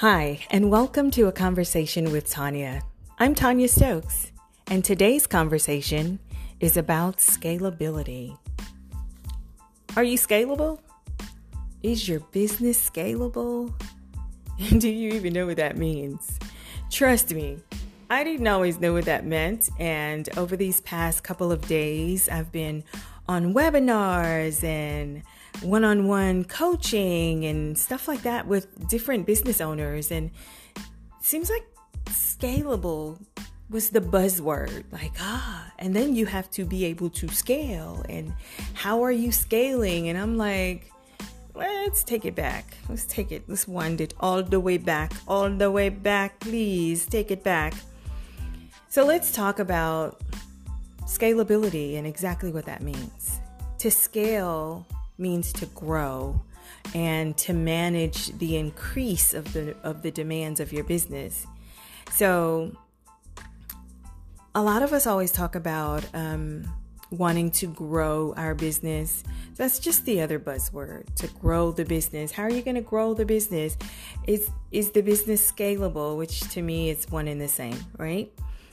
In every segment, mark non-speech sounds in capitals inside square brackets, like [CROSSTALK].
Hi, and welcome to a conversation with Tanya. I'm Tanya Stokes, and today's conversation is about scalability. Are you scalable? Is your business scalable? [LAUGHS] Do you even know what that means? Trust me, I didn't always know what that meant, and over these past couple of days, I've been on webinars and one on one coaching and stuff like that with different business owners. And seems like scalable was the buzzword. Like, ah, and then you have to be able to scale. And how are you scaling? And I'm like, let's take it back. Let's take it. Let's wind it all the way back. All the way back, please. Take it back. So let's talk about scalability and exactly what that means. To scale means to grow and to manage the increase of the of the demands of your business. So a lot of us always talk about um, wanting to grow our business. That's just the other buzzword to grow the business. How are you going to grow the business? Is is the business scalable? Which to me is one and the same, right?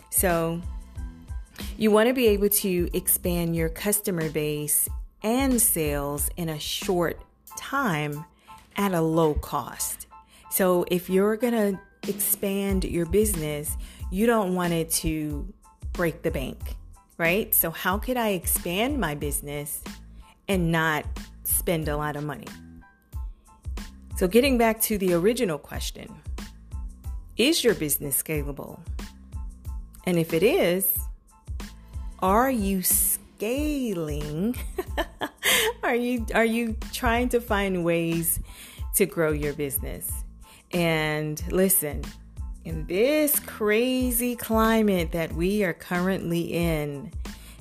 So you want to be able to expand your customer base and sales in a short time at a low cost. So if you're going to expand your business, you don't want it to break the bank, right? So how could I expand my business and not spend a lot of money? So getting back to the original question, is your business scalable? And if it is, are you scaling? [LAUGHS] are you are you trying to find ways to grow your business? And listen, in this crazy climate that we are currently in,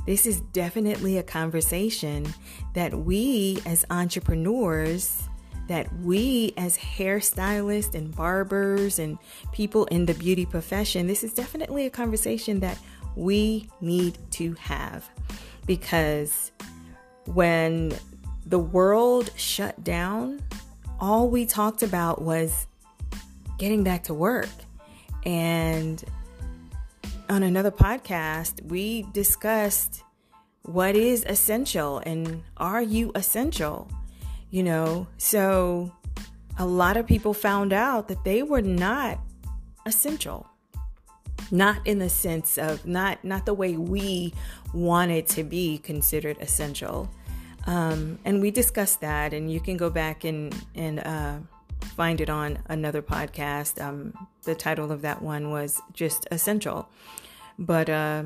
this is definitely a conversation that we as entrepreneurs, that we as hairstylists and barbers and people in the beauty profession, this is definitely a conversation that we need to have because when the world shut down, all we talked about was getting back to work. And on another podcast, we discussed what is essential and are you essential? You know, so a lot of people found out that they were not essential not in the sense of not not the way we want it to be considered essential. Um, and we discussed that, and you can go back and and uh, find it on another podcast. Um, the title of that one was just essential, but uh,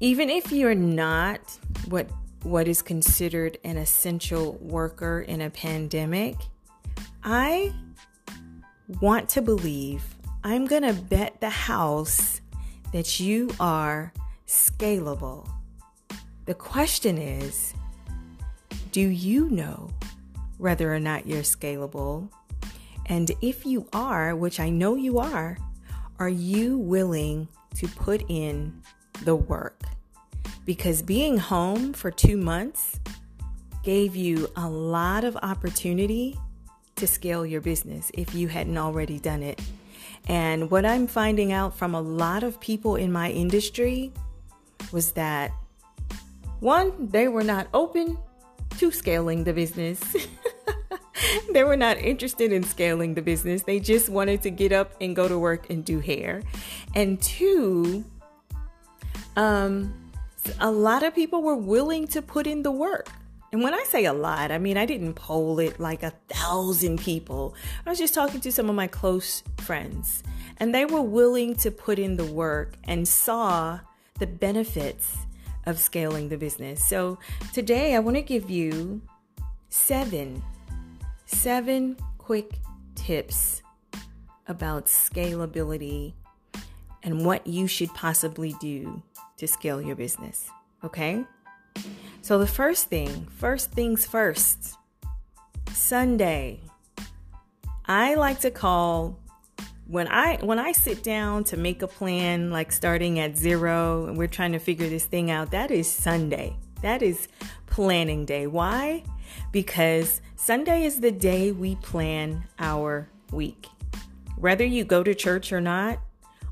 even if you're not what what is considered an essential worker in a pandemic, I want to believe I'm going to bet the house that you are scalable. The question is do you know whether or not you're scalable? And if you are, which I know you are, are you willing to put in the work? Because being home for two months gave you a lot of opportunity to scale your business if you hadn't already done it and what I'm finding out from a lot of people in my industry was that one, they were not open to scaling the business. [LAUGHS] they were not interested in scaling the business. They just wanted to get up and go to work and do hair. And two, um, a lot of people were willing to put in the work. And when I say a lot, I mean I didn't poll it like a thousand people. I was just talking to some of my close friends, and they were willing to put in the work and saw the benefits of scaling the business. So today I want to give you seven, seven quick tips about scalability and what you should possibly do to scale your business. Okay? So, the first thing, first things first, Sunday. I like to call when I when I sit down to make a plan like starting at 0 and we're trying to figure this thing out, that is Sunday. That is planning day. Why? Because Sunday is the day we plan our week. Whether you go to church or not,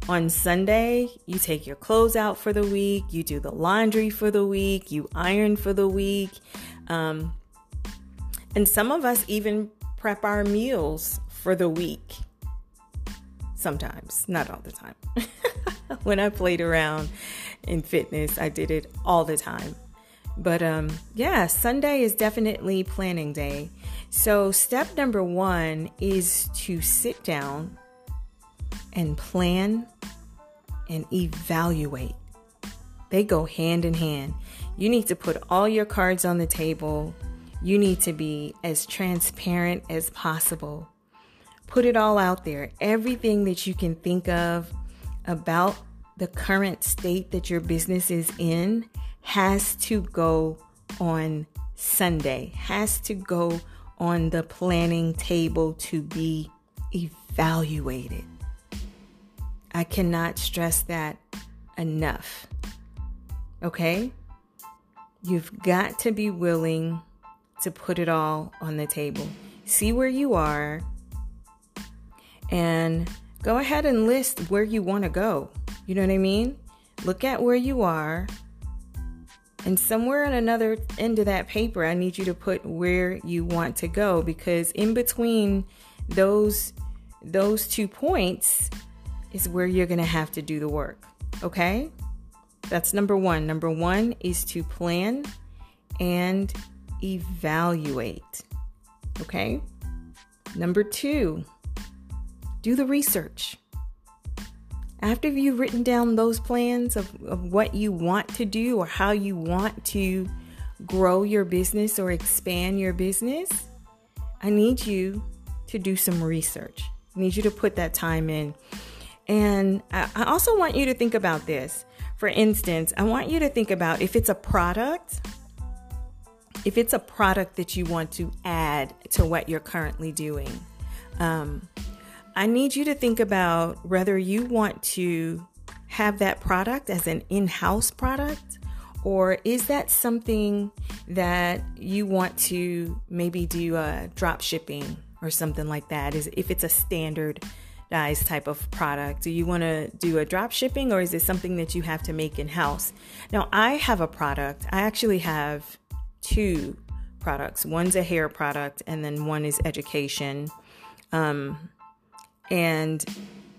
on Sunday, you take your clothes out for the week, you do the laundry for the week, you iron for the week. Um, and some of us even prep our meals for the week. Sometimes, not all the time. [LAUGHS] when I played around in fitness, I did it all the time. But um, yeah, Sunday is definitely planning day. So, step number one is to sit down and plan and evaluate. They go hand in hand. You need to put all your cards on the table. You need to be as transparent as possible. Put it all out there. Everything that you can think of about the current state that your business is in has to go on Sunday, has to go on the planning table to be evaluated. I cannot stress that enough. Okay? You've got to be willing to put it all on the table. See where you are and go ahead and list where you want to go. You know what I mean? Look at where you are. And somewhere on another end of that paper, I need you to put where you want to go because in between those those two points is where you're going to have to do the work. Okay? That's number 1. Number 1 is to plan and evaluate. Okay? Number 2, do the research. After you've written down those plans of, of what you want to do or how you want to grow your business or expand your business, I need you to do some research. I need you to put that time in. And I also want you to think about this. For instance, I want you to think about if it's a product, if it's a product that you want to add to what you're currently doing. Um, I need you to think about whether you want to have that product as an in house product or is that something that you want to maybe do a drop shipping or something like that? Is if it's a type of product, do you want to do a drop shipping or is it something that you have to make in house? Now, I have a product. I actually have two products. One's a hair product and then one is education. Um, and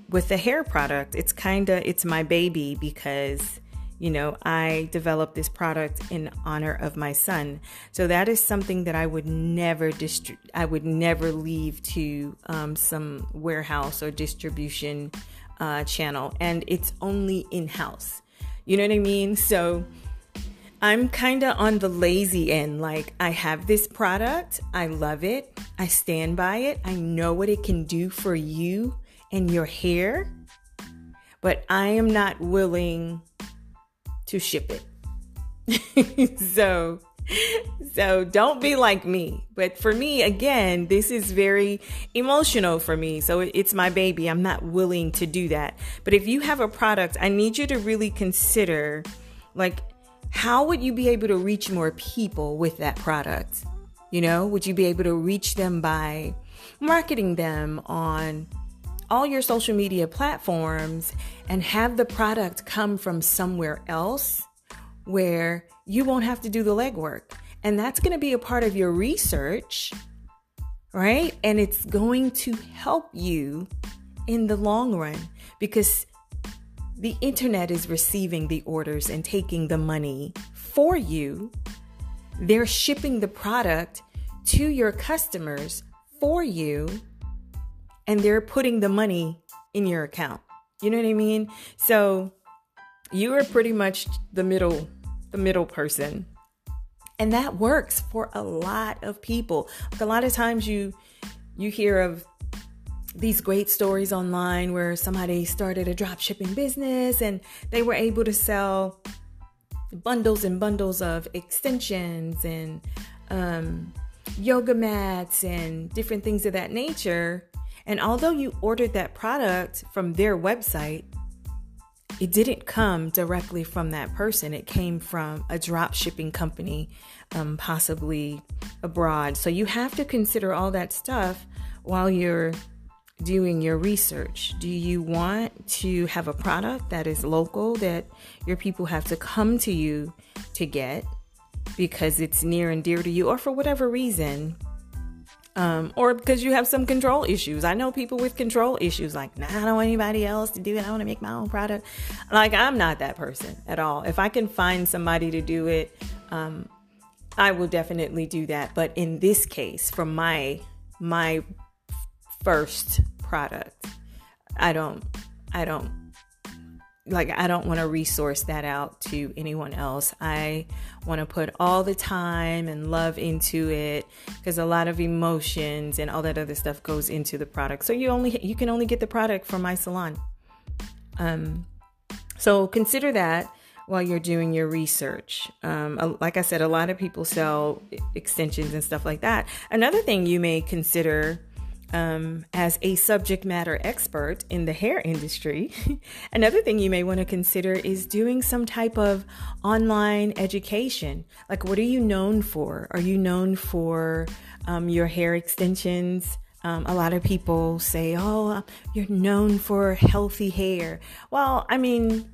with the hair product, it's kind of it's my baby because you know, I developed this product in honor of my son. So that is something that I would never distri- I would never leave to um, some warehouse or distribution uh, channel, and it's only in house. You know what I mean? So I'm kind of on the lazy end. Like, I have this product, I love it, I stand by it, I know what it can do for you and your hair, but I am not willing to ship it. [LAUGHS] so, so don't be like me. But for me, again, this is very emotional for me. So it's my baby. I'm not willing to do that. But if you have a product, I need you to really consider like, how would you be able to reach more people with that product? You know, would you be able to reach them by marketing them on all your social media platforms and have the product come from somewhere else where you won't have to do the legwork? And that's going to be a part of your research, right? And it's going to help you in the long run because the internet is receiving the orders and taking the money for you. They're shipping the product to your customers for you, and they're putting the money in your account. You know what I mean? So you are pretty much the middle, the middle person. And that works for a lot of people. Like a lot of times you you hear of these great stories online where somebody started a drop shipping business and they were able to sell bundles and bundles of extensions and um, yoga mats and different things of that nature. And although you ordered that product from their website, it didn't come directly from that person. It came from a drop shipping company, um, possibly abroad. So you have to consider all that stuff while you're doing your research. Do you want to have a product that is local that your people have to come to you to get because it's near and dear to you, or for whatever reason? Um, or because you have some control issues. I know people with control issues, like, nah, I don't want anybody else to do it. I want to make my own product. Like, I'm not that person at all. If I can find somebody to do it, um, I will definitely do that. But in this case, for my my first product, I don't, I don't like I don't want to resource that out to anyone else. I want to put all the time and love into it because a lot of emotions and all that other stuff goes into the product. So you only you can only get the product from my salon. Um so consider that while you're doing your research. Um, like I said, a lot of people sell extensions and stuff like that. Another thing you may consider um, as a subject matter expert in the hair industry, [LAUGHS] another thing you may want to consider is doing some type of online education. Like, what are you known for? Are you known for um, your hair extensions? Um, a lot of people say, oh, you're known for healthy hair. Well, I mean,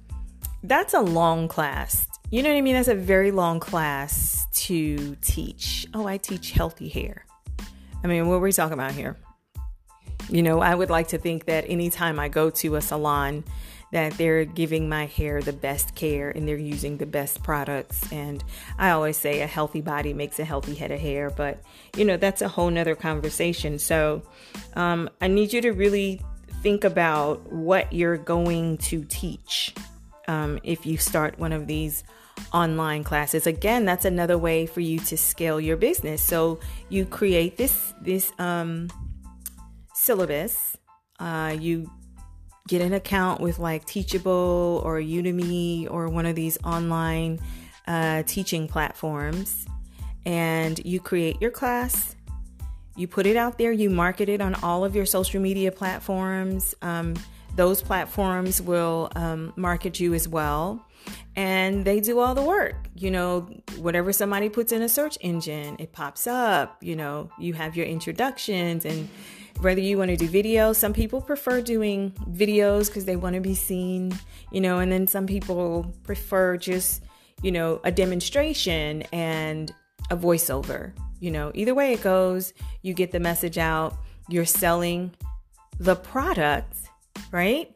that's a long class. You know what I mean? That's a very long class to teach. Oh, I teach healthy hair. I mean, what are we talking about here? You know, I would like to think that anytime I go to a salon, that they're giving my hair the best care and they're using the best products. And I always say a healthy body makes a healthy head of hair, but you know, that's a whole nother conversation. So um, I need you to really think about what you're going to teach um, if you start one of these online classes again that's another way for you to scale your business so you create this this um syllabus. Uh, you get an account with like Teachable or Udemy or one of these online uh, teaching platforms, and you create your class. You put it out there, you market it on all of your social media platforms. Um, those platforms will um, market you as well and they do all the work. You know, whatever somebody puts in a search engine, it pops up. You know, you have your introductions and whether you want to do video some people prefer doing videos because they want to be seen you know and then some people prefer just you know a demonstration and a voiceover you know. Either way it goes you get the message out you're selling the product right?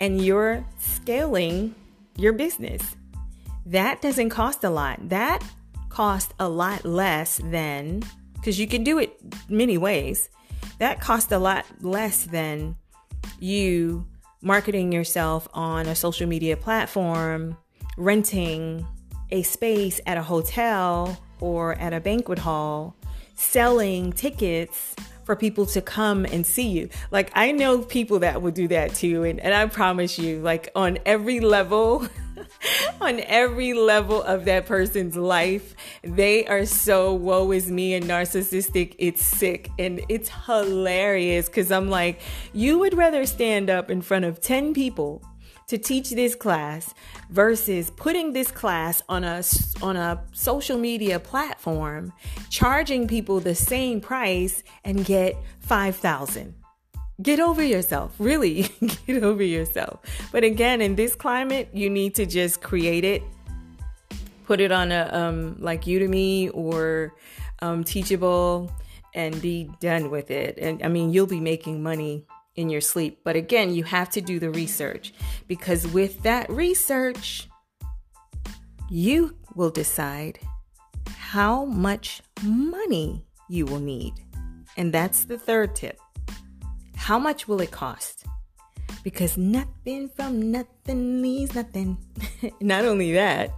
And you're scaling your business. That doesn't cost a lot. That costs a lot less than because you can do it many ways that costs a lot less than you marketing yourself on a social media platform, renting a space at a hotel or at a banquet hall, selling tickets for people to come and see you. Like, I know people that would do that too. And, and I promise you, like, on every level, [LAUGHS] on every level of that person's life. They are so woe is me and narcissistic. It's sick and it's hilarious because I'm like, you would rather stand up in front of 10 people to teach this class versus putting this class on a on a social media platform charging people the same price and get 5000 get over yourself. [LAUGHS] Really, get over yourself. But again, in this climate, you need to just create it, put it on a um, like Udemy or um, Teachable, and be done with it. And I mean, you'll be making money in your sleep. But again, you have to do the research because with that research, you will decide how much money you will need. And that's the third tip. How much will it cost? Because nothing from nothing leaves nothing. [LAUGHS] Not only that,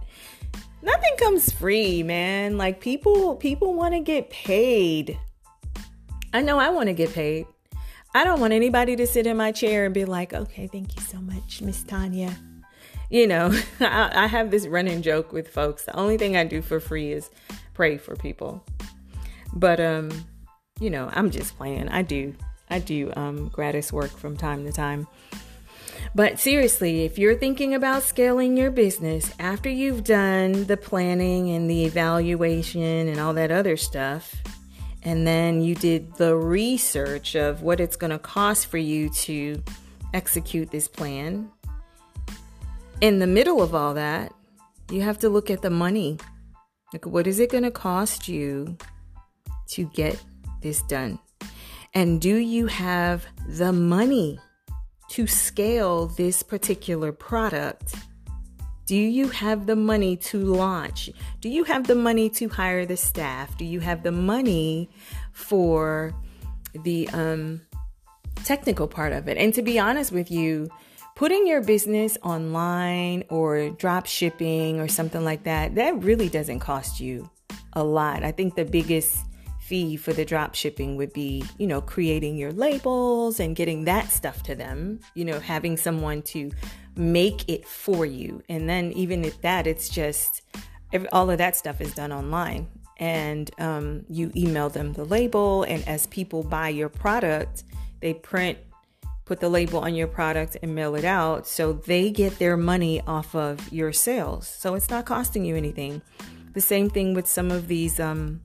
nothing comes free, man. Like people people want to get paid. I know I want to get paid. I don't want anybody to sit in my chair and be like, "Okay, thank you so much, Miss Tanya." You know, [LAUGHS] I, I have this running joke with folks. The only thing I do for free is pray for people. But um, you know, I'm just playing. I do I do um, gratis work from time to time. But seriously, if you're thinking about scaling your business after you've done the planning and the evaluation and all that other stuff, and then you did the research of what it's going to cost for you to execute this plan, in the middle of all that, you have to look at the money. Like, what is it going to cost you to get this done? And do you have the money to scale this particular product? Do you have the money to launch? Do you have the money to hire the staff? Do you have the money for the um, technical part of it? And to be honest with you, putting your business online or drop shipping or something like that, that really doesn't cost you a lot. I think the biggest fee for the drop shipping would be, you know, creating your labels and getting that stuff to them, you know, having someone to make it for you. And then even at that, it's just all of that stuff is done online. And um, you email them the label, and as people buy your product, they print, put the label on your product, and mail it out. So they get their money off of your sales. So it's not costing you anything. The same thing with some of these um,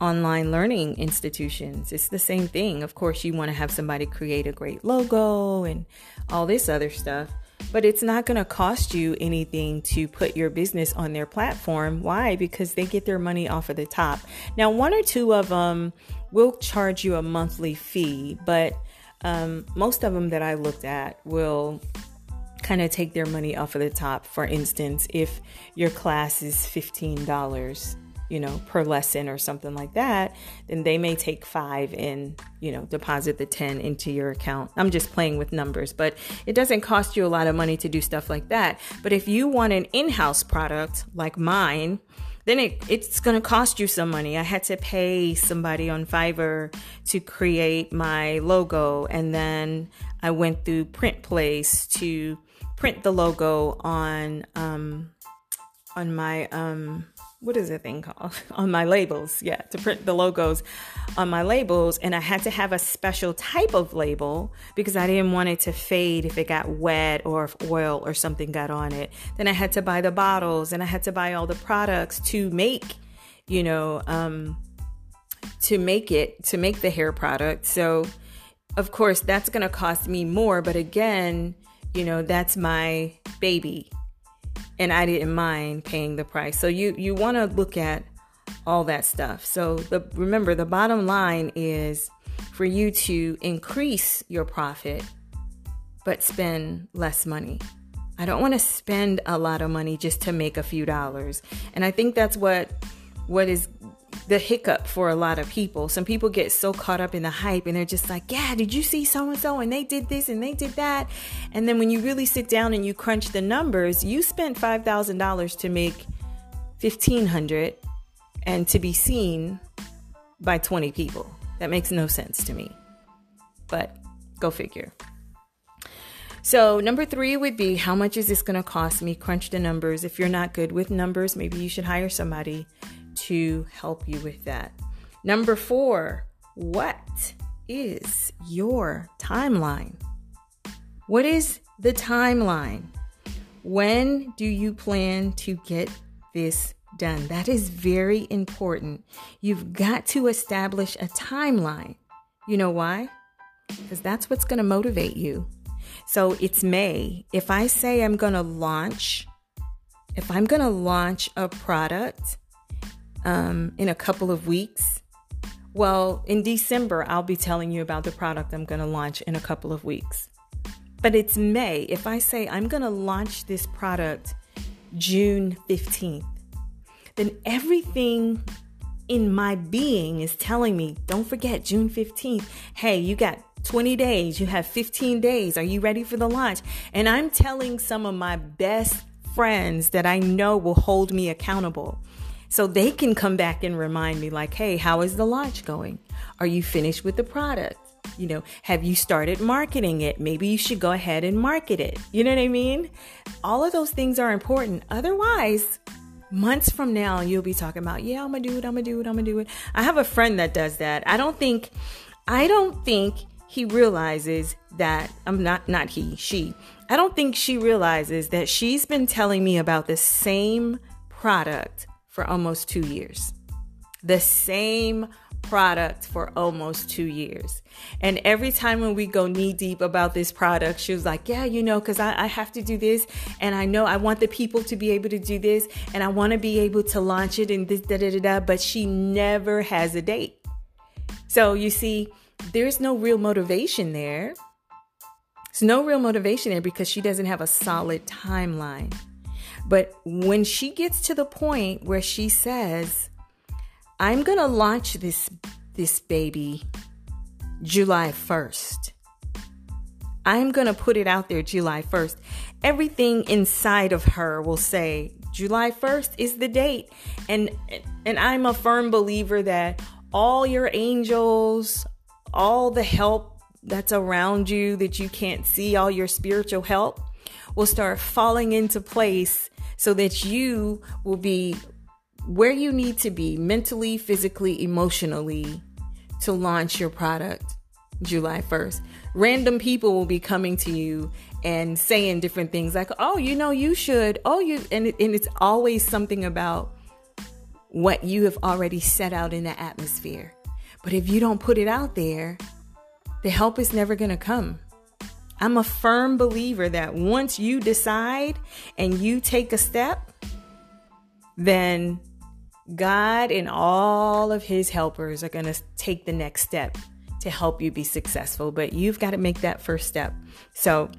online learning institutions. It's the same thing. Of course, you want to have somebody create a great logo and all this other stuff, but it's not going to cost you anything to put your business on their platform. Why? Because they get their money off of the top. Now, one or two of them will charge you a monthly fee, but um, most of them that I looked at will kind of take their money off of the top. For instance, if your class is $15 you know, per lesson or something like that, then they may take five and, you know, deposit the 10 into your account. I'm just playing with numbers, but it doesn't cost you a lot of money to do stuff like that. But if you want an in house product like mine, then it, it's going to cost you some money. I had to pay somebody on Fiverr to create my logo, and then I went through Print Place to print the logo on um, on my um, what is the thing called? [LAUGHS] On my labels yeah to print the logos on my labels. And i had to have a special type of label because i didn't want it to fade if it got wet or if oil or something got on it. Then i had to buy the bottles and i had to buy all the products to make you know um to make it to make the hair product. So of course that's going to cost me more. But again you know that's my baby and I didn't mind paying the price. So you you want to look at all that stuff. So the remember the bottom line is for you to increase your profit but spend less money. I don't want to spend a lot of money just to make a few dollars. And I think that's what what is the hiccup for a lot of people. Some people get so caught up in the hype and they're just like, yeah, did you see so and so and they did this and they did that? And then when you really sit down and you crunch the numbers, you spent $5,000 to make 1500 and to be seen by 20 people. That makes no sense to me. But go figure. So, number three would be how much is this going to cost me? Crunch the numbers. If you're not good with numbers, maybe you should hire somebody to help you with that. Number four, what is your timeline? What is the timeline? When do you plan to get this done? That is very important. You've got to establish a timeline. You know why? Because that's what's going to motivate you. So it's May. If I say I'm going to launch, if I'm going to launch a product um, in a couple of weeks. Well, in December, I'll be telling you about the product I'm going to launch in a couple of weeks. But it's May. If I say I'm going to launch this product June 15th, then everything in my being is telling me, don't forget June 15th. Hey, you got 20 days, you have 15 days. Are you ready for the launch? And I'm telling some of my best friends that I know will hold me accountable so they can come back and remind me, like, hey, how is the launch going? Are you finished with the product? You know, have you started marketing it? Maybe you should go ahead and market it. You know what I mean? All of those things are important. Otherwise, months from now, you'll be talking about, yeah, I'm gonna do it, I'm gonna do it, I'm gonna do it. I have a friend that does that. I don't think, I don't think he realizes that I'm not, not he, she. I don't think she realizes that she's been telling me about the same product for almost two years. The same product for almost two years. And every time when we go knee deep about this product, she was like, Yeah, you know, because I, I, have to do this. And I know I want the people to be able to do this. And I want to be able to launch it and this, da da da da. But she never has a date. So you see, there's no real motivation there. There's no real motivation there because she doesn't have a solid timeline. But when she gets to the point where she says, I'm going to launch this this baby July 1st. I'm going to put it out there July 1st. Everything inside of her will say July 1st is the date. And and I'm a firm believer that all your angels, all the help that's around you that you can't see, all your spiritual help will start falling into place so that you will be where you need to be mentally, physically, emotionally to launch your product July 1st. Random people will be coming to you and saying different things like, "Oh, you know, you should." Oh, you and and it's always something about what you have already set out in the atmosphere. But if you don't put it out there, the help is never going to come. I'm a firm believer that once you decide and you take a step, then God and all of his helpers are going to take the next step to help you be successful. But you've got to make that first step. So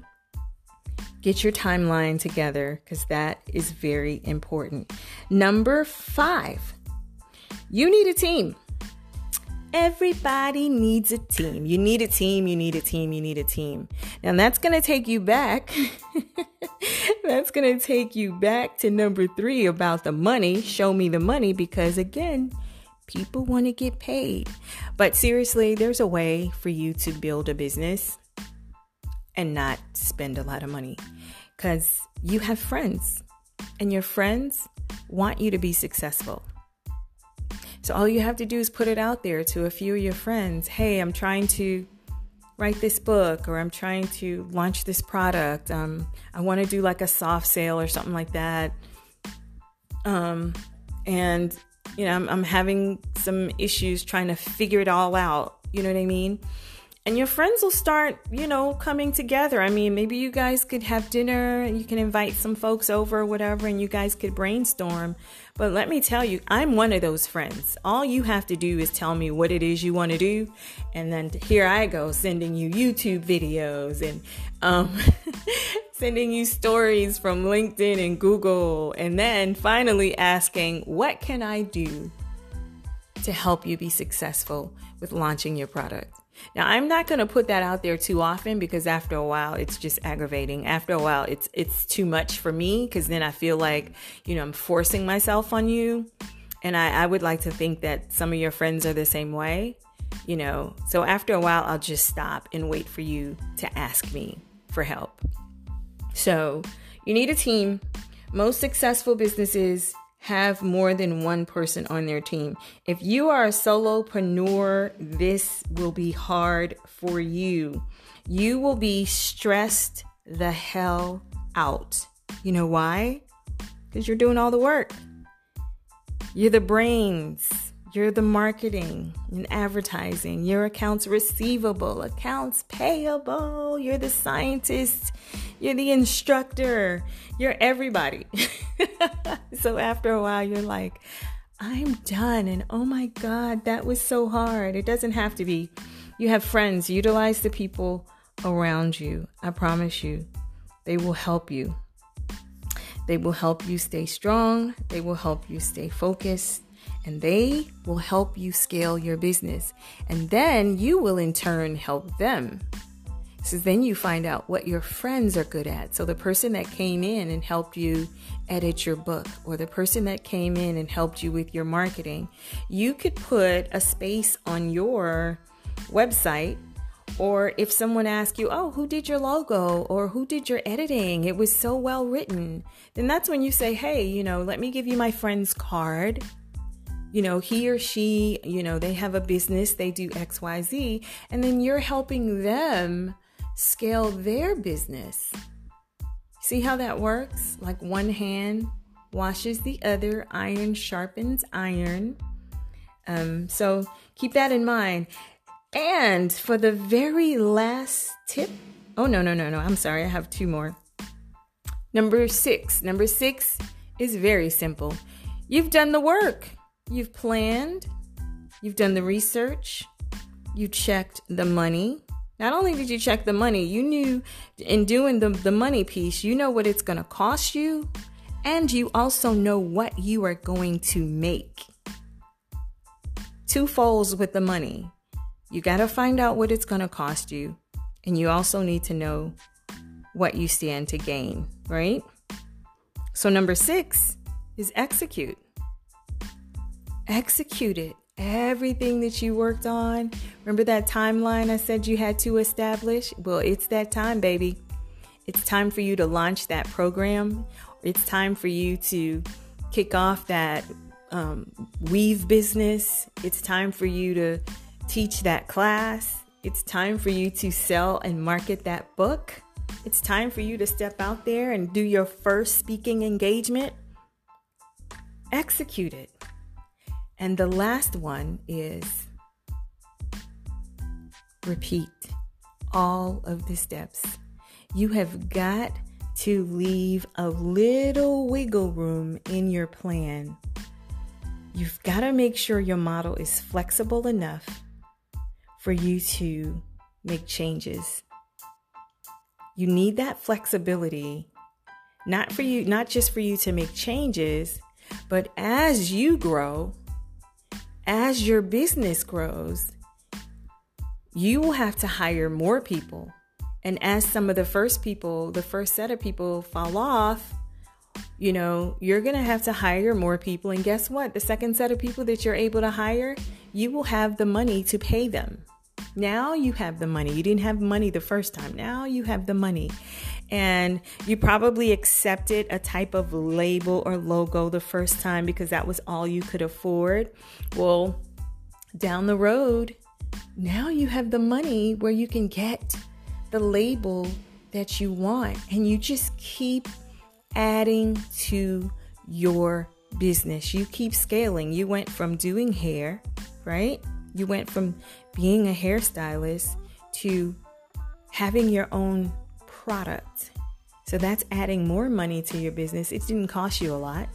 get your timeline together because that is very important. Number five, you need a team. Everybody needs a team. You need a team, you need a team, you need a team. Now that's going to take you back. [LAUGHS] that's going to take you back to number three about the money. Show me the money because, again, people want to get paid. But seriously, there's a way for you to build a business and not spend a lot of money because you have friends and your friends want you to be successful. So all you have to do is put it out there to a few of your friends. Hey, I'm trying to write this book or I'm trying to launch this product. Um, I want to do like a soft sale or something like that. Um, and you know, I'm, I'm having some issues trying to figure it all out. You know what I mean? And your friends will start, you know, coming together. I mean, maybe you guys could have dinner you can invite some folks over or whatever and you guys could brainstorm. But let me tell you, I'm one of those friends. All you have to do is tell me what it is you want to do. And then here I go sending you YouTube videos and um, [LAUGHS] sending you stories from LinkedIn and Google. And then finally asking, what can I do to help you be successful with launching your product? Now, I'm not going to put that out there too often because after a while it's just aggravating. After a while it's it's too much for me because then I feel like, you know, I'm forcing myself on you. And I, I would like to think that some of your friends are the same way, you know. So after a while I'll just stop and wait for you to ask me for help. So, you need a team. Most successful businesses have more than one person on their team. If you are a solopreneur, this will be hard for you. You will be stressed the hell out. You know why? Because you're doing all the work. You're the brains. You're the marketing and advertising. Your accounts receivable, accounts payable. You're the scientist. You're the instructor. You're everybody. [LAUGHS] so after a while, you're like, I'm done. And oh my God, that was so hard. It doesn't have to be. You have friends. Utilize the people around you. I promise you, they will help you. They will help you stay strong. They will help you stay focused and they will help you scale your business. And then you will in turn help them. So then you find out what your friends are good at. So the person that came in and helped you edit your book, or the person that came in and helped you with your marketing, you could put a space on your website. Or if someone asks you, Oh, who did your logo? Or who did your editing? It was so well written. Then that's when you say, Hey, you know, let me give you my friend's card you know, he or she, you know, they have a business, they do XYZ, and then you're helping them scale their business. See how that works? Like one hand washes the other, iron sharpens iron. Um, so keep that in mind. And for the very last tip, oh, no, no, no, no, I'm sorry, I have two more. Number six. Number six is very simple. You've done the work, you've planned, you've done the research, you checked the money. Not only did you check the money, you knew in doing the, the money piece, you know what it's going to cost you, and you also know what you are going to make. Two folds with the money. You got to find out what it's going to cost you, and you also need to know what you stand to gain, right? So, number six is execute. Execute it. Everything that you worked on. Remember that timeline I said you had to establish? Well, it's that time, baby. It's time for you to launch that program. It's time for you to kick off that um, weave business. It's time for you to teach that class. It's time for you to sell and market that book. It's time for you to step out there and do your first speaking engagement. Execute it. And the last one is repeat all of the steps. You have got to leave a little wiggle room in your plan. You've got to make sure your model is flexible enough for you to make changes. You need that flexibility, not for you, not just for you to make changes, but as you grow, as your business grows, you will have to hire more people. And as some of the first people, the first set of people fall off, you know, you're going to have to hire more people. And guess what? The second set of people that you're able to hire, you will have the money to pay them. Now you have the money. You didn't have money the first time. Now you have the money. And you probably accepted a type of label or logo the first time because that was all you could afford. Well, down the road, now you have the money where you can get the label that you want. And you just keep adding to your business. You keep scaling. You went from doing hair, right? You went from being a hairstylist to having your own product. So that's adding more money to your business. It didn't cost you a lot.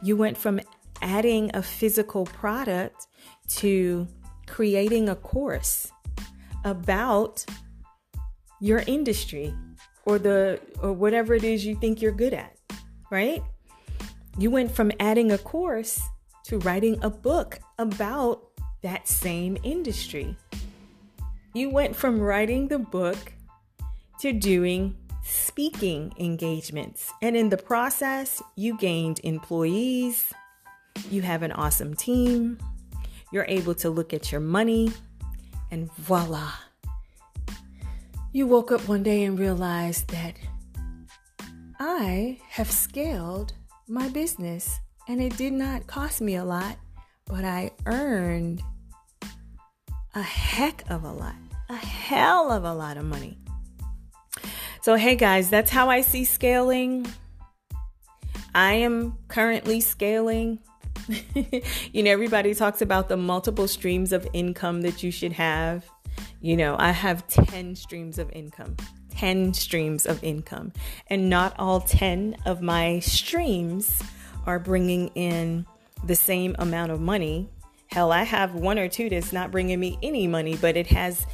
You went from adding a physical product to creating a course about your industry or the or whatever it is you think you're good at, right? You went from adding a course to writing a book about that same industry. You went from writing the book to doing speaking engagements. And in the process, you gained employees, you have an awesome team, you're able to look at your money, and voila. You woke up one day and realized that I have scaled my business and it did not cost me a lot but I earned a heck of a lot, a hell of a lot of money. So, hey guys, that's how I see scaling. I am currently scaling. [LAUGHS] you know, everybody talks about the multiple streams of income that you should have. You know, I have 10 streams of income. 10 streams of income. And not all 10 of my streams are bringing in the same amount of money. Hell, I have one or two that's not bringing me any money, but it has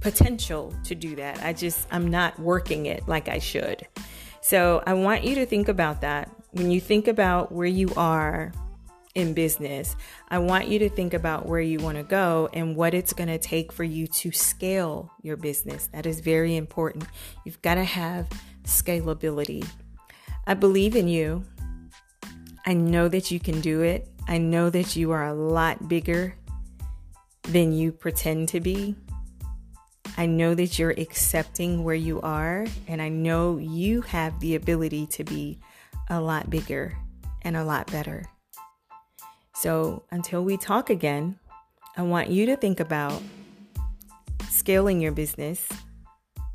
potential to do that. I just, I'm not working it like I should. So I want you to think about that. When you think about where you are in business, I want you to think about where you want to go and what it's going to take for you to scale your business. That is very important. You've got to have scalability. I believe in you. I know that you can do it. I know that you are a lot bigger than you pretend to be. I know that you're accepting where you are, and I know you have the ability to be a lot bigger and a lot better. So, until we talk again, I want you to think about scaling your business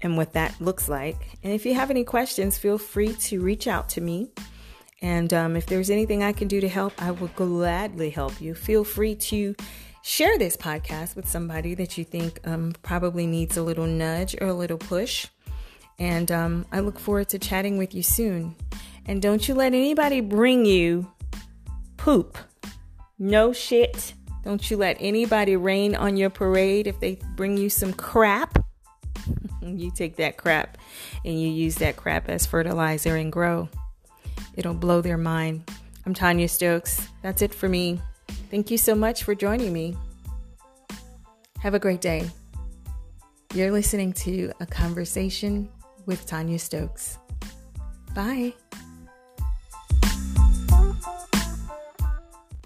and what that looks like. And if you have any questions, feel free to reach out to me. And um, if there's anything I can do to help, I will gladly help you. Feel free to share this podcast with somebody that you think um, probably needs a little nudge or a little push. And um, I look forward to chatting with you soon. And don't you let anybody bring you poop. No shit. Don't you let anybody rain on your parade if they bring you some crap. [LAUGHS] you take that crap and you use that crap as fertilizer and grow. It'll blow their mind. I'm Tanya Stokes. That's it for me. Thank you so much for joining me. Have a great day. You're listening to a conversation with Tanya Stokes. Bye.